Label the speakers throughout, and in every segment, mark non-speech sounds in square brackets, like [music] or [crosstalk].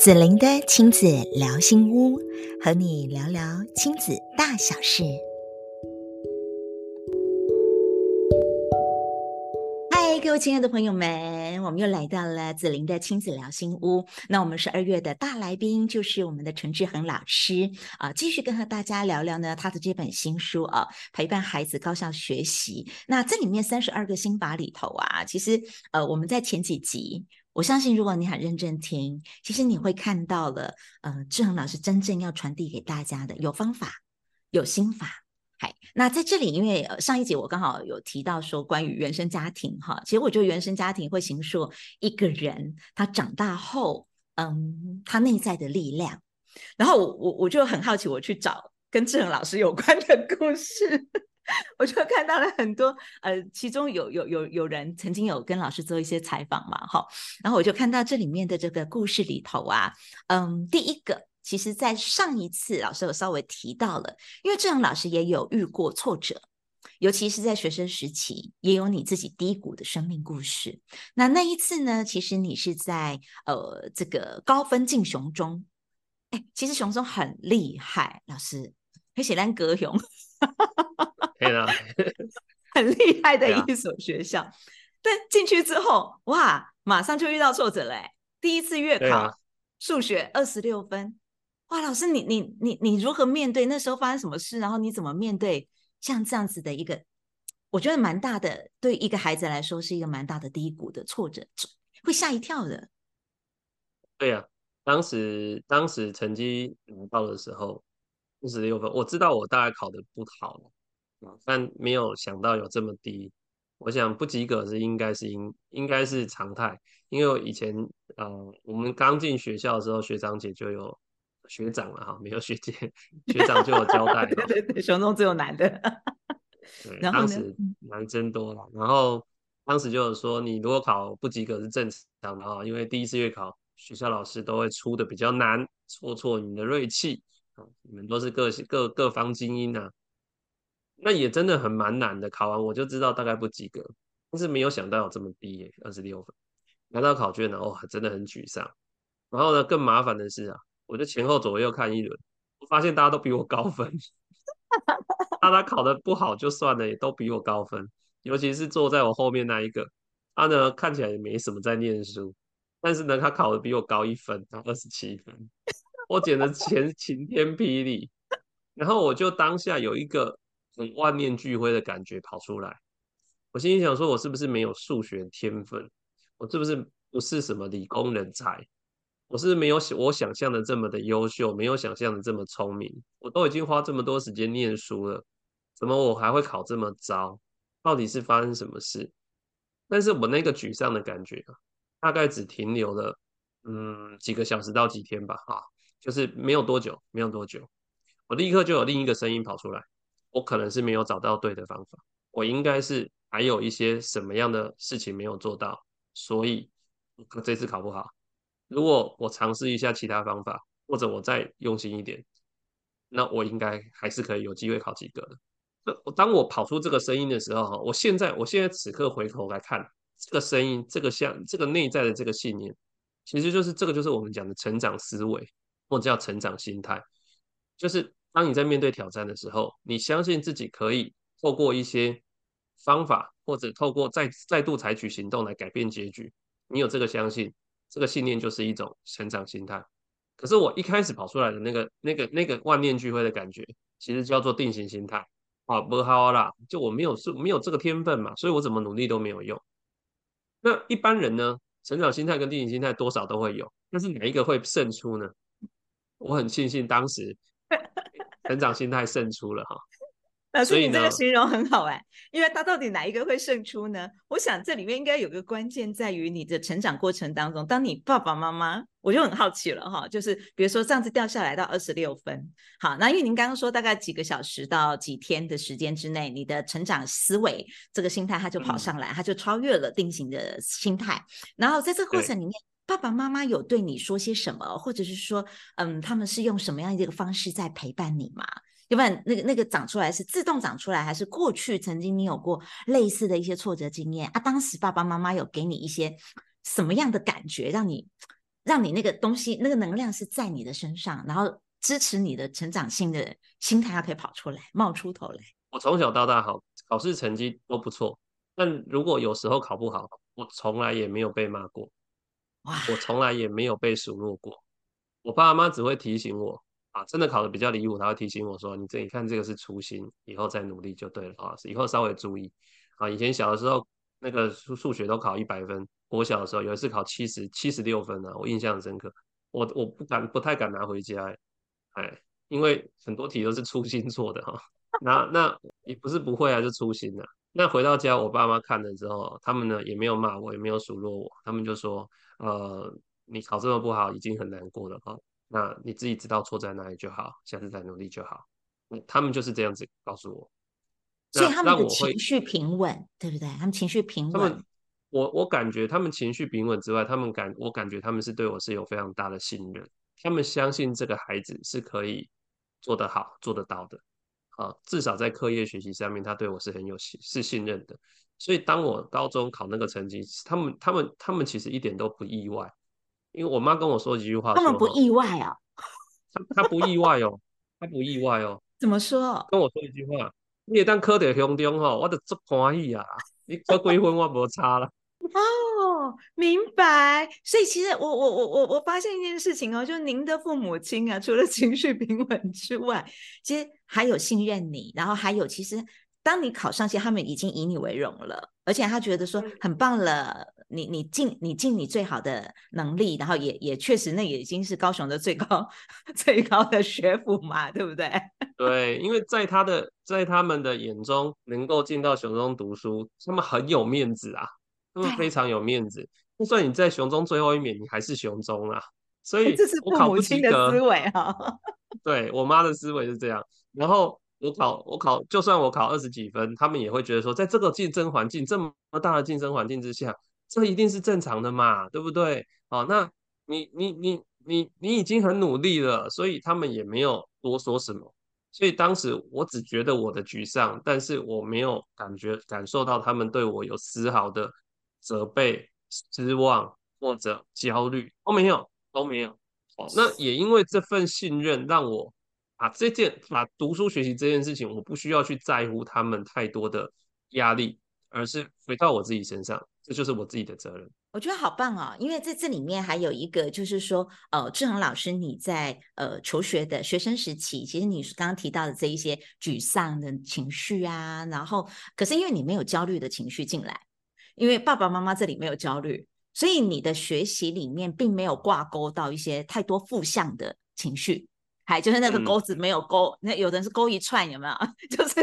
Speaker 1: 子玲的亲子聊心屋，和你聊聊亲子大小事。嗨，各位亲爱的朋友们，我们又来到了子玲的亲子聊心屋。那我们十二月的大来宾就是我们的陈志恒老师啊，继续跟和大家聊聊呢他的这本新书啊，陪伴孩子高效学习。那这里面三十二个心法里头啊，其实呃我们在前几集。我相信，如果你很认真听，其实你会看到了，呃，志恒老师真正要传递给大家的有方法、有心法。嗨，那在这里，因为上一集我刚好有提到说关于原生家庭，哈，其实我觉得原生家庭会形塑一个人他长大后，嗯，他内在的力量。然后我我就很好奇，我去找跟志恒老师有关的故事。我就看到了很多，呃，其中有有有有人曾经有跟老师做一些采访嘛，哈，然后我就看到这里面的这个故事里头啊，嗯，第一个，其实在上一次老师有稍微提到了，因为志勇老师也有遇过挫折，尤其是在学生时期，也有你自己低谷的生命故事。那那一次呢，其实你是在呃这个高分进雄中，哎，其实雄中很厉害，老师，可以写单歌雄。
Speaker 2: 对啊，
Speaker 1: 很厉害的一所学校，啊、但进去之后，哇，马上就遇到挫折了。第一次月考数学二十六分，哇，老师你你你你如何面对？那时候发生什么事？然后你怎么面对像这样子的一个，我觉得蛮大的，对一个孩子来说是一个蛮大的低谷的挫折，[tsk] 会吓一跳的。
Speaker 2: 对呀、啊，当时当时成绩拿到的时候二十六分，我知道我大概考的不好。但没有想到有这么低，我想不及格是应该是应应该是常态，因为我以前呃我们刚进学校的时候，学长姐就有学长了哈，没有学姐，学长就有交代，
Speaker 1: 对对对，熊中只有男的，
Speaker 2: 对，[laughs] 当时？男生多了，然后当时就有说你如果考不及格是正常的哈，因为第一次月考学校老师都会出的比较难，挫挫你的锐气啊，你们都是各各各方精英啊。那也真的很蛮难的，考完我就知道大概不及格，但是没有想到有这么低耶，二十六分，拿到考卷呢，哦，真的很沮丧。然后呢，更麻烦的是啊，我就前后左右看一轮，我发现大家都比我高分，[laughs] 大家考得不好就算了，也都比我高分，尤其是坐在我后面那一个，他呢看起来也没什么在念书，但是呢他考得比我高一分，他二十七分，我简直晴晴天霹雳。然后我就当下有一个。很万念俱灰的感觉跑出来，我心里想说，我是不是没有数学天分？我是不是不是什么理工人才？我是没有我想象的这么的优秀，没有想象的这么聪明。我都已经花这么多时间念书了，怎么我还会考这么糟？到底是发生什么事？但是我那个沮丧的感觉啊，大概只停留了嗯几个小时到几天吧，哈，就是没有多久，没有多久，我立刻就有另一个声音跑出来。我可能是没有找到对的方法，我应该是还有一些什么样的事情没有做到，所以这次考不好。如果我尝试一下其他方法，或者我再用心一点，那我应该还是可以有机会考及格的。当我跑出这个声音的时候，哈，我现在我现在此刻回头来看这个声音，这个像这个内在的这个信念，其实就是这个就是我们讲的成长思维，或者叫成长心态，就是。当你在面对挑战的时候，你相信自己可以透过一些方法，或者透过再再度采取行动来改变结局。你有这个相信，这个信念就是一种成长心态。可是我一开始跑出来的那个、那个、那个万念俱灰的感觉，其实叫做定型心态。啊，不好啦，就我没有是没有这个天分嘛，所以我怎么努力都没有用。那一般人呢，成长心态跟定型心态多少都会有，但是哪一个会胜出呢？我很庆幸当时。[laughs] 成长心态胜出了哈，
Speaker 1: 老师，你这个形容很好哎，因为它到底哪一个会胜出呢？我想这里面应该有个关键在于你的成长过程当中，当你爸爸妈妈，我就很好奇了哈，就是比如说这样子掉下来到二十六分，好，那因为您刚刚说大概几个小时到几天的时间之内，你的成长思维这个心态它就跑上来，它就超越了定型的心态，然后在这个过程里面。爸爸妈妈有对你说些什么，或者是说，嗯，他们是用什么样的一个方式在陪伴你吗？要不然那个那个长出来是自动长出来，还是过去曾经你有过类似的一些挫折经验啊？当时爸爸妈妈有给你一些什么样的感觉，让你让你那个东西那个能量是在你的身上，然后支持你的成长性的心态，它可以跑出来冒出头来。
Speaker 2: 我从小到大好考试成绩都不错，但如果有时候考不好，我从来也没有被骂过，我从来也没有被数落过。我爸妈只会提醒我啊，真的考得比较离谱，他会提醒我说：“你这你看这个是粗心，以后再努力就对了啊，以后稍微注意啊。”以前小的时候那个数数学都考一百分，我小的时候有一次考七十七十六分呢，我印象很深刻。我我不敢不太敢拿回家，哎，因为很多题都是粗心做的哈，[laughs] 那那也不是不会啊，是粗心的，那回到家，我爸妈看了之后，他们呢也没有骂我，也没有数落我，他们就说：“呃。”你考这么不好，已经很难过了哈。那你自己知道错在哪里就好，下次再努力就好。他们就是这样子告诉我，
Speaker 1: 所以他们的情绪平稳，对不对？他们情绪平稳。他们，
Speaker 2: 我我感觉他们情绪平稳之外，他们感我感觉他们是对我是有非常大的信任。他们相信这个孩子是可以做得好、做得到的。啊，至少在课业学习上面，他对我是很有信是信任的。所以当我高中考那个成绩，他们他们他们其实一点都不意外。因为我妈跟我说一句话，
Speaker 1: 他们不意外啊，
Speaker 2: 他他不意外哦，他不意外哦。
Speaker 1: 怎么说？
Speaker 2: 跟我说一句话，你也当考在乡中吼，我就足欢喜啊！你考几分我无差了。
Speaker 1: 哦，明白。所以其实我我我我我发现一件事情哦，就是您的父母亲啊，除了情绪平稳之外，其实还有信任你，然后还有其实当你考上，其实他们已经以你为荣了，而且他觉得说很棒了。你你尽你尽你最好的能力，然后也也确实那也已经是高雄的最高 [laughs] 最高的学府嘛，对不对？
Speaker 2: 对，因为在他的在他们的眼中，能够进到雄中读书，他们很有面子啊，他们非常有面子。就算你在熊中最后一名，你还是熊中啊。所以，
Speaker 1: 这是父母亲的思维哈。[laughs]
Speaker 2: 对，我妈的思维是这样。然后我考我考，就算我考二十几分，他们也会觉得说，在这个竞争环境这么大的竞争环境之下。这一定是正常的嘛，对不对？哦，那你你你你你已经很努力了，所以他们也没有多说什么。所以当时我只觉得我的沮丧，但是我没有感觉感受到他们对我有丝毫的责备、失望或者焦虑，都没有，都没有。那也因为这份信任，让我把这件把读书学习这件事情，我不需要去在乎他们太多的压力，而是回到我自己身上。这就是我自己的责任，
Speaker 1: 我觉得好棒哦，因为在这里面还有一个，就是说，呃，志恒老师你在呃求学的学生时期，其实你刚刚提到的这一些沮丧的情绪啊，然后可是因为你没有焦虑的情绪进来，因为爸爸妈妈这里没有焦虑，所以你的学习里面并没有挂钩到一些太多负向的情绪。还就是那个钩子没有钩，嗯、那有的人是钩一串，有没有？[laughs] 就是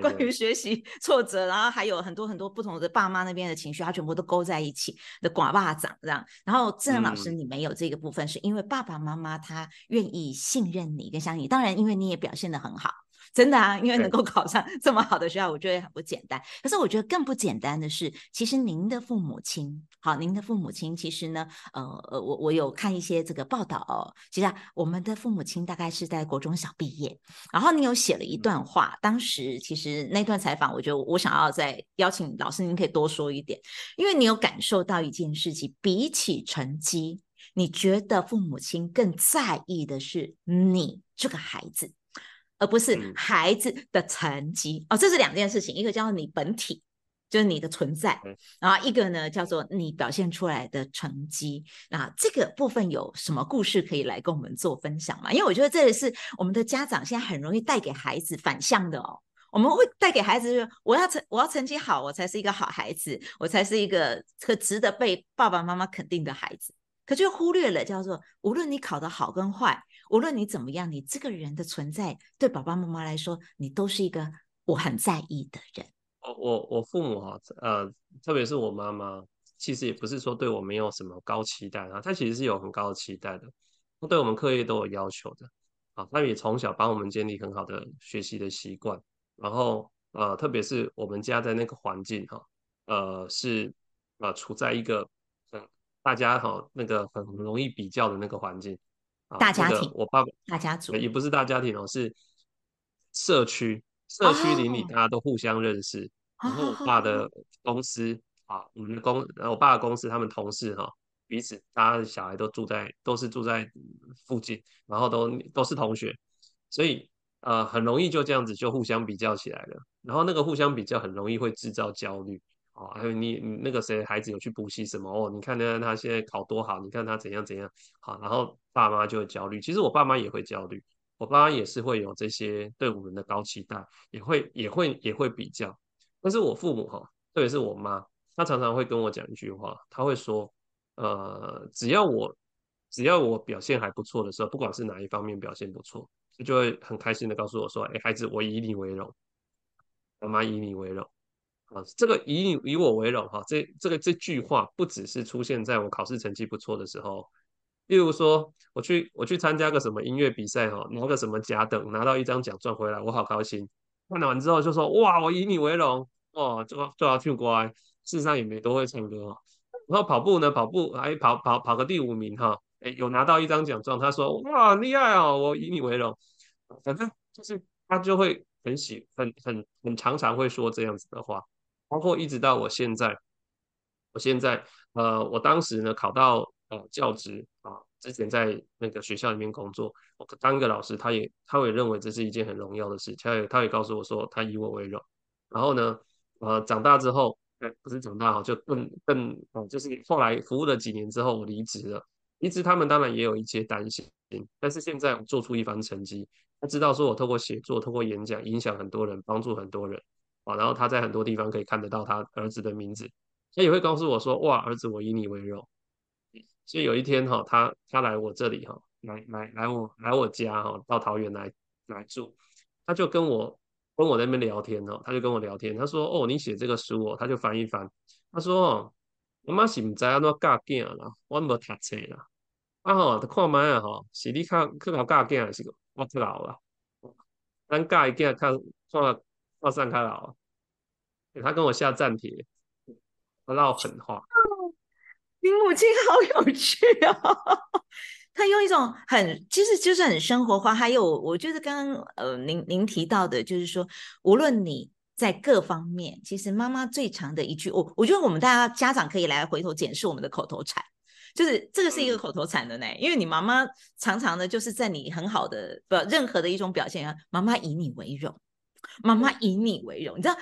Speaker 1: 关于学习挫折，然后还有很多很多不同的爸妈那边的情绪，他全部都勾在一起的寡巴掌这样。然后自然老师，你没有这个部分，是因为爸爸妈妈他愿意信任你跟相信你，当然因为你也表现得很好。真的啊，因为能够考上这么好的学校，我觉得很不简单。可是我觉得更不简单的是，其实您的父母亲，好，您的父母亲其实呢，呃呃，我我有看一些这个报道哦。其实啊，我们的父母亲大概是在国中小毕业，然后你有写了一段话，当时其实那段采访，我觉得我想要再邀请老师，您可以多说一点，因为你有感受到一件事情，比起成绩，你觉得父母亲更在意的是你这个孩子。而不是孩子的成绩、嗯、哦，这是两件事情，一个叫做你本体，就是你的存在，嗯、然后一个呢叫做你表现出来的成绩。那这个部分有什么故事可以来跟我们做分享吗？因为我觉得这也是我们的家长现在很容易带给孩子反向的哦。我们会带给孩子说，我要成我要成绩好，我才是一个好孩子，我才是一个可值得被爸爸妈妈肯定的孩子。可就忽略了叫做，无论你考得好跟坏。无论你怎么样，你这个人的存在对爸爸妈妈来说，你都是一个我很在意的人。
Speaker 2: 我我我父母哈，呃，特别是我妈妈，其实也不是说对我没有什么高期待啊，她其实是有很高的期待的，她对我们课业都有要求的啊，她也从小帮我们建立很好的学习的习惯，然后呃，特别是我们家在那个环境哈，呃，是呃处在一个很大家哈那个很容易比较的那个环境。
Speaker 1: 大家庭，
Speaker 2: 我爸爸
Speaker 1: 大家族
Speaker 2: 也不是大家庭哦，是社区，社区邻里大家都互相认识。Oh. 然后我爸的公司啊，我们的公，我爸的公司他们同事哈，彼此，大家的小孩都住在都是住在附近，然后都都是同学，所以呃很容易就这样子就互相比较起来了。然后那个互相比较很容易会制造焦虑哦，还有你你那个谁孩子有去补习什么哦？你看那他现在考多好，你看他怎样怎样好，然后爸妈就会焦虑。其实我爸妈也会焦虑，我爸妈也是会有这些对我们的高期待，也会也会也会比较。但是我父母哈，特别是我妈，她常常会跟我讲一句话，她会说。呃，只要我只要我表现还不错的时候，不管是哪一方面表现不错，她就会很开心的告诉我说：“哎，孩子，我以你为荣，妈妈以你为荣。”啊，这个以你以我为荣哈，这这个这句话不只是出现在我考试成绩不错的时候，例如说我去我去参加个什么音乐比赛哈，拿个什么甲等，拿到一张奖状回来，我好高兴。看完之后就说：“哇，我以你为荣哦，就就要听乖。”事实上也没多会唱歌哦。然后跑步呢，跑步还跑跑跑个第五名哈，哎，有拿到一张奖状。他说：“哇，厉害哦，我以你为荣。”反正就是他就会很喜很很很常常会说这样子的话，包括一直到我现在，我现在呃，我当时呢考到呃教职啊，之前在那个学校里面工作，我当一个老师，他也他也认为这是一件很荣耀的事，他也他也告诉我说他以我为荣。然后呢，呃，长大之后。不是长大好，就更更哦，就是后来服务了几年之后，我离职了。离职他们当然也有一些担心，但是现在我做出一番成绩，他知道说我透过写作、透过演讲，影响很多人，帮助很多人啊。然后他在很多地方可以看得到他儿子的名字，他也会告诉我说：“哇，儿子，我以你为荣。”所以有一天哈，他他来我这里哈，来来来我来我家哈，到桃园来来住，他就跟我。跟我那边聊天哦，他就跟我聊天，他说：“哦，你写这个书哦。”他就翻一翻，他说：“哦，妈妈是不知道怎教囝啦，我没读册啦。啊吼，他看麦啊吼，是你较较好教囝还是我较老啦？咱教的囝较算算上较老。”他跟我下战帖，他闹狠话。[laughs]
Speaker 1: 你母亲好有趣哦。[laughs] 他用一种很，其实就是很生活化。还有，我觉得刚刚呃，您您提到的，就是说，无论你在各方面，其实妈妈最长的一句，我我觉得我们大家家长可以来回头检视我们的口头禅，就是这个是一个口头禅的呢。因为你妈妈常常的就是在你很好的不任何的一种表现啊，妈妈以你为荣，妈妈以你为荣。你知道，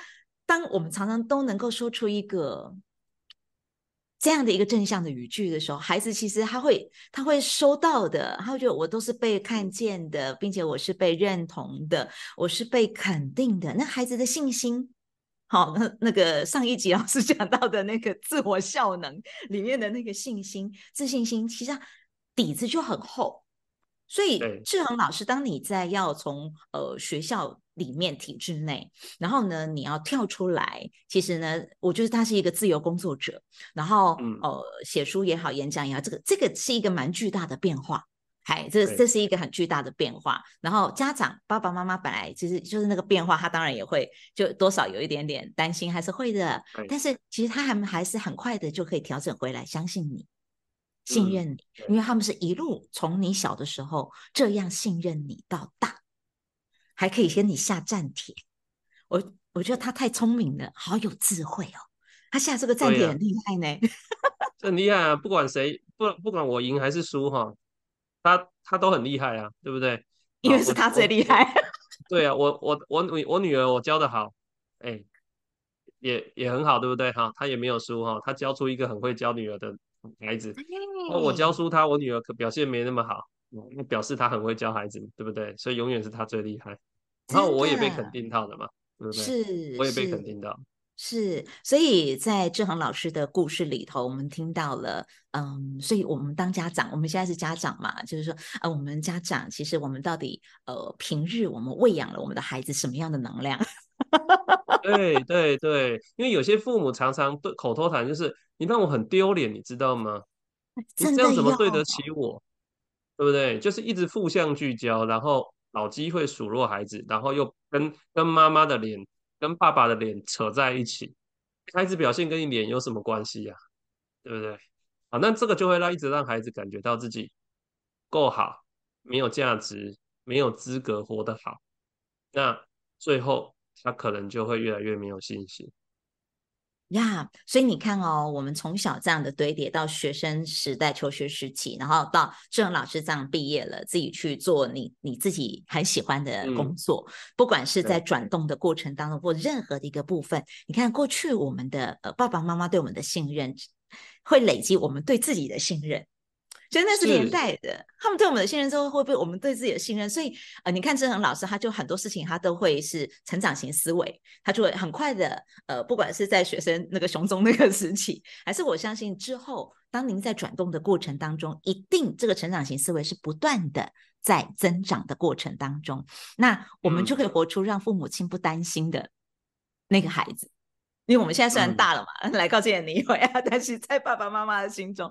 Speaker 1: 当我们常常都能够说出一个。这样的一个正向的语句的时候，孩子其实他会他会收到的，他会觉得我都是被看见的，并且我是被认同的，我是被肯定的。那孩子的信心，好，那那个上一集老师 [laughs] 讲到的那个自我效能里面的那个信心、自信心，其实底子就很厚。所以志恒老师，当你在要从呃学校。里面体制内，然后呢，你要跳出来。其实呢，我觉得他是一个自由工作者。然后，嗯、呃，写书也好，演讲也好，这个这个是一个蛮巨大的变化。嗨，这这是一个很巨大的变化。然后，家长爸爸妈妈本来其实就是那个变化，他当然也会就多少有一点点担心，还是会的。但是其实他还还是很快的就可以调整回来，相信你，信任你，嗯、因为他们是一路从你小的时候这样信任你到大。还可以先你下战帖，我我觉得他太聪明了，好有智慧哦。他下这个战帖很厉害呢，[laughs]
Speaker 2: 很厉害啊！不管谁，不不管我赢还是输哈，他他都很厉害啊，对不对？
Speaker 1: 因为是他最厉害。[laughs]
Speaker 2: 对啊，我我我女我女儿我教的好，哎，也也很好，对不对？哈，他也没有输哈，他教出一个很会教女儿的孩子。那我教书他，我女儿可表现没那么好。那表示他很会教孩子，对不对？所以永远是他最厉害。然后我也被肯定到的嘛，对不对？是，我也被肯定到。
Speaker 1: 是，所以在志恒老师的故事里头，我们听到了，嗯，所以我们当家长，我们现在是家长嘛，就是说，呃，我们家长其实我们到底，呃，平日我们喂养了我们的孩子什么样的能量？[laughs]
Speaker 2: 对对对，因为有些父母常常对口头禅就是，你让我很丢脸，你知道吗？你这样怎么对得起我？对不对？就是一直负向聚焦，然后老机会数落孩子，然后又跟跟妈妈的脸、跟爸爸的脸扯在一起，孩子表现跟你脸有什么关系呀？对不对？啊，那这个就会让一直让孩子感觉到自己够好，没有价值，没有资格活得好，那最后他可能就会越来越没有信心。
Speaker 1: 呀，yeah, 所以你看哦，我们从小这样的堆叠到学生时代、求学时期，然后到志恒老师这样毕业了，自己去做你你自己很喜欢的工作，嗯、不管是在转动的过程当中，或任何的一个部分，你看过去我们的呃爸爸妈妈对我们的信任，会累积我们对自己的信任。所以那是连带的，他们对我们的信任之后，会不会我们对自己的信任？所以呃，你看志恒老师，他就很多事情他都会是成长型思维，他就会很快的呃，不管是在学生那个熊中那个时期，还是我相信之后，当您在转动的过程当中，一定这个成长型思维是不断的在增长的过程当中，那我们就可以活出让父母亲不担心的那个孩子。因为我们现在虽然大了嘛，嗯、[laughs] 来告诫你一回啊，但是在爸爸妈妈的心中，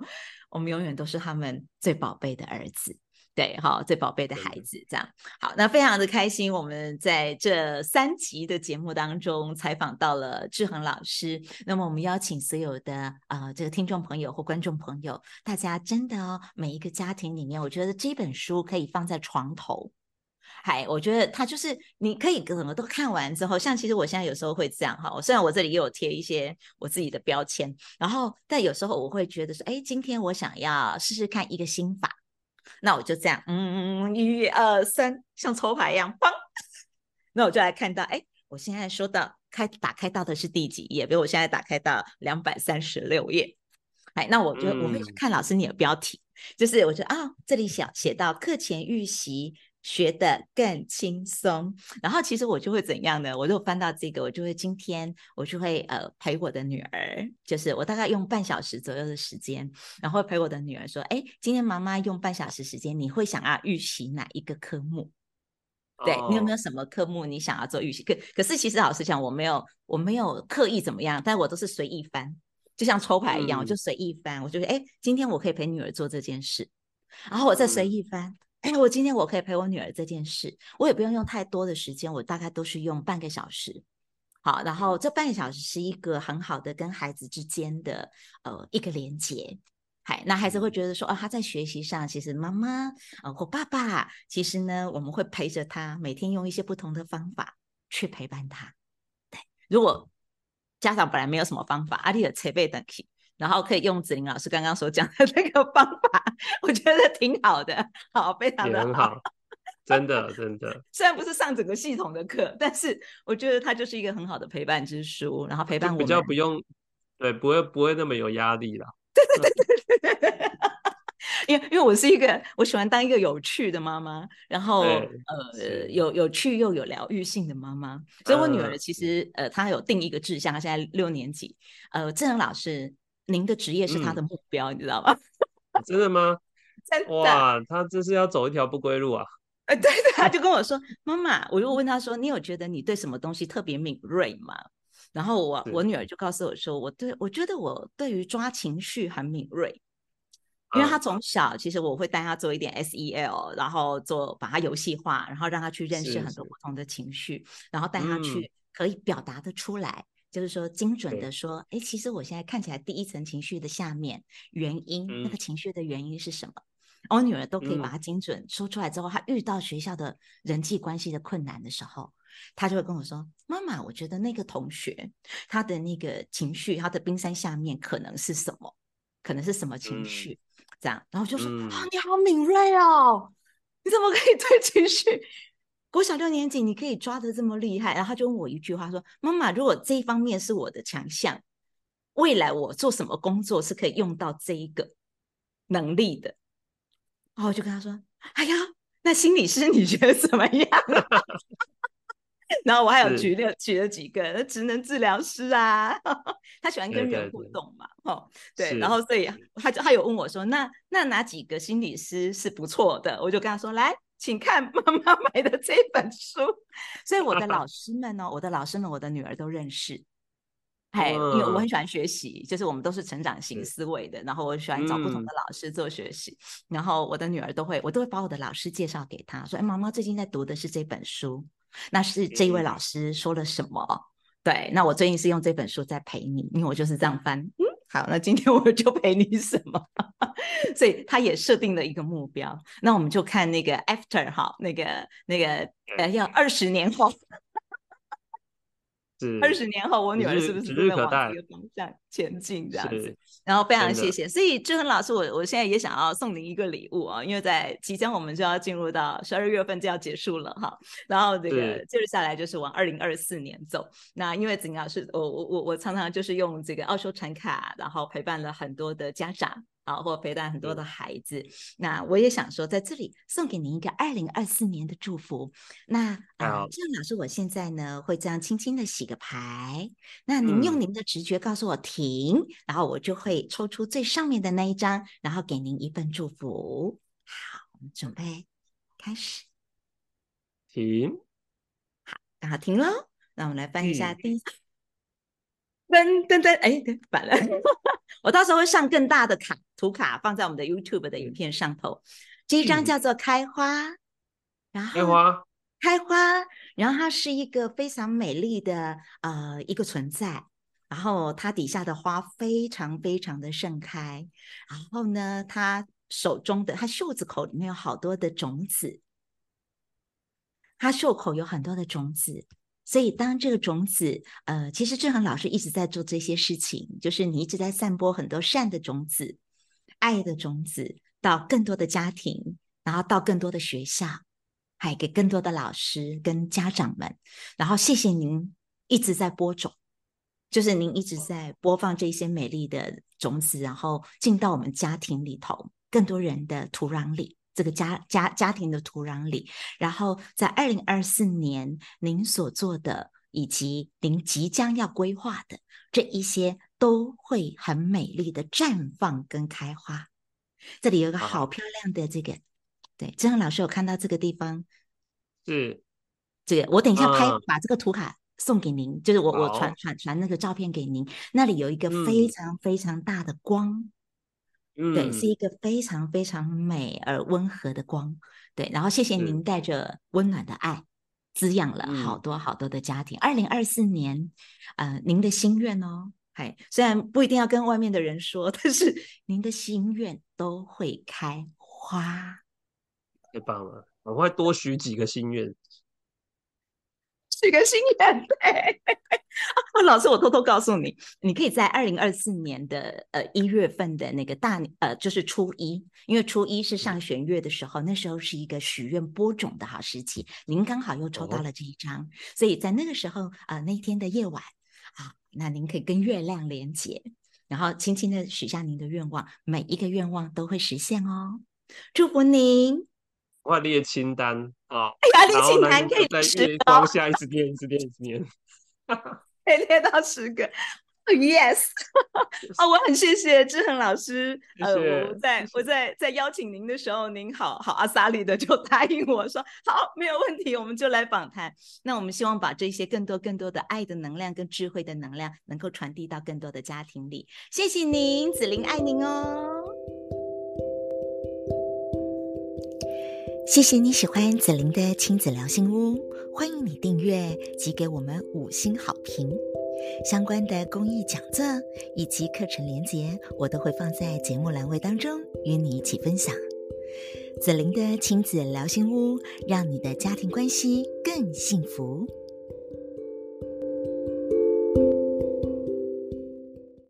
Speaker 1: 我们永远都是他们最宝贝的儿子，对，好，最宝贝的孩子，这样好。那非常的开心，我们在这三集的节目当中采访到了志恒老师。那么我们邀请所有的呃这个听众朋友或观众朋友，大家真的哦，每一个家庭里面，我觉得这本书可以放在床头。嗨，我觉得它就是你可以什么都看完之后，像其实我现在有时候会这样哈，虽然我这里也有贴一些我自己的标签，然后但有时候我会觉得说，哎，今天我想要试试看一个心法，那我就这样，嗯，一二三，像抽牌一样，砰，那我就来看到，哎，我现在说到开打开到的是第几页？比如我现在打开到两百三十六页，哎，那我就我会去看老师你的标题，嗯、就是我觉得啊，这里写写到课前预习。学得更轻松，然后其实我就会怎样呢？我就翻到这个，我就会今天我就会呃陪我的女儿，就是我大概用半小时左右的时间，然后陪我的女儿说：“哎，今天妈妈用半小时时间，你会想要预习哪一个科目？对，你有没有什么科目你想要做预习？可可是其实老实讲，我没有我没有刻意怎么样，但我都是随意翻，就像抽牌一样，嗯、我就随意翻，我就哎，今天我可以陪女儿做这件事，然后我再随意翻。嗯”哎，我今天我可以陪我女儿这件事，我也不用用太多的时间，我大概都是用半个小时。好，然后这半个小时是一个很好的跟孩子之间的呃一个连接。嗨，那孩子会觉得说，哦，他在学习上，其实妈妈呃或爸爸，其实呢，我们会陪着他，每天用一些不同的方法去陪伴他。对，如果家长本来没有什么方法，阿丽的前辈等起。然后可以用子玲老师刚刚所讲的那个方法，我觉得挺好的，好，非常的好，
Speaker 2: 很好，真的真的。
Speaker 1: 虽然不是上整个系统的课，但是我觉得它就是一个很好的陪伴之书，然后陪伴我们
Speaker 2: 比较不用，对，不会不会那么有压力啦。
Speaker 1: 对对对对对对。因为因为我是一个我喜欢当一个有趣的妈妈，然后呃有有趣又有疗愈性的妈妈，所以我女儿其实呃她有定一个志向，她现在六年级，呃志恒老师。您的职业是他的目标，嗯、你知道吗？[laughs]
Speaker 2: 真的吗？
Speaker 1: 真的
Speaker 2: 哇，他这是要走一条不归路啊！
Speaker 1: 呃，对的，他就跟我说：[laughs] “妈妈，我就问他说，你有觉得你对什么东西特别敏锐吗？”然后我我女儿就告诉我说：“我对我觉得我对于抓情绪很敏锐，因为他从小其实我会带他做一点 SEL，然后做把他游戏化，然后让他去认识很多不同的情绪，是是然后带他去可以表达的出来。嗯”就是说，精准的说，哎对，其实我现在看起来第一层情绪的下面原因，嗯、那个情绪的原因是什么？我女儿都可以把它精准说出来之后，她、嗯、遇到学校的人际关系的困难的时候，她就会跟我说：“妈妈，我觉得那个同学他的那个情绪，他的冰山下面可能是什么？可能是什么情绪？嗯、这样，然后就说：啊、嗯哦，你好敏锐哦，你怎么可以对情绪？”国小六年级，你可以抓的这么厉害，然后他就问我一句话说：“妈妈，如果这一方面是我的强项，未来我做什么工作是可以用到这一个能力的？”然后我就跟他说：“哎呀，那心理师你觉得怎么样？” [laughs] 然后我还有举了是举了几个，那职能治疗师啊，他喜欢跟人互动嘛，哦，对，然后所以他就他有问我说：“那那哪几个心理师是不错的？”我就跟他说：“来。”请看妈妈买的这本书，所以我的老 [laughs] 师们呢，我的老师们，我的女儿都认识。哎，因为我很喜欢学习，就是我们都是成长型思维的，然后我喜欢找不同的老师做学习，然后我的女儿都会，我都会把我的老师介绍给她，说：“哎，妈妈最近在读的是这本书，那是这一位老师说了什么？对，那我最近是用这本书在陪你，因为我就是这样翻。嗯，好，那今天 [laughs] 我就陪你什么？” [laughs] 所以他也设定了一个目标，那我们就看那个 after 哈，那个那个呃，要二十年后，
Speaker 2: 是
Speaker 1: 二十年后，我女儿是不是都在往这个方向前进？这样子，然后非常谢谢。所以志恒老师，我我现在也想要送您一个礼物啊，因为在即将我们就要进入到十二月份就要结束了哈，然后这个接着下来就是往二零二四年走。那因为子宁老师，我我我我常常就是用这个奥修传卡，然后陪伴了很多的家长。啊，或陪伴很多的孩子，嗯、那我也想说，在这里送给您一个二零二四年的祝福。那啊，这样老师，我现在呢会这样轻轻的洗个牌，那您用您的直觉告诉我停，嗯、然后我就会抽出最上面的那一张，然后给您一份祝福。好，我们准备开始，
Speaker 2: 停。
Speaker 1: 好，刚好停了。那我们来翻一下第一张。噔噔噔，哎，反了。[laughs] 我到时候会上更大的卡图卡，放在我们的 YouTube 的影片上头。这一张叫做开花，嗯、然后开花，开花，然后它是一个非常美丽的呃一个存在，然后它底下的花非常非常的盛开，然后呢，它手中的它袖子口里面有好多的种子，它袖口有很多的种子。所以，当这个种子，呃，其实志恒老师一直在做这些事情，就是你一直在散播很多善的种子、爱的种子到更多的家庭，然后到更多的学校，还给更多的老师跟家长们。然后，谢谢您一直在播种，就是您一直在播放这些美丽的种子，然后进到我们家庭里头，更多人的土壤里。这个家家家庭的土壤里，然后在二零二四年，您所做的以及您即将要规划的这一些，都会很美丽的绽放跟开花。这里有个好漂亮的这个，啊、对，志恒老师有看到这个地方？
Speaker 2: 是
Speaker 1: 这个，我等一下拍，把这个图卡送给您，就是我我传传传那个照片给您。那里有一个非常非常大的光。嗯对，是一个非常非常美而温和的光。对，然后谢谢您带着温暖的爱，滋养了好多好多的家庭。二零二四年，呃，您的心愿哦，嘿，虽然不一定要跟外面的人说，[laughs] 但是您的心愿都会开花。
Speaker 2: 太棒了，我会多许几个心愿。
Speaker 1: 许个心愿，呗。啊，老师，我偷偷告诉你，你可以在二零二四年的呃一月份的那个大呃，就是初一，因为初一是上弦月的时候，那时候是一个许愿播种的好时期。您刚好又抽到了这一张，哦、所以在那个时候啊、呃，那天的夜晚啊，那您可以跟月亮连接，然后轻轻的许下您的愿望，每一个愿望都会实现哦。祝福您。
Speaker 2: 我列清单啊，
Speaker 1: 哎呀，列清单可以
Speaker 2: 吃光下一次念，一次念，一次念。
Speaker 1: 可以列到十个，Yes，啊，[laughs] 我很谢谢志恒老师。谢谢呃，我在我在在邀请您的时候，您好好阿萨里的就答应我说好，没有问题，我们就来访谈。那我们希望把这些更多更多的爱的能量跟智慧的能量，能够传递到更多的家庭里。谢谢您，子玲爱您哦。谢谢你喜欢紫琳的亲子聊心屋，欢迎你订阅及给我们五星好评。相关的公益讲座以及课程连结，我都会放在节目栏位当中与你一起分享。紫琳的亲子聊心屋，让你的家庭关系更幸福。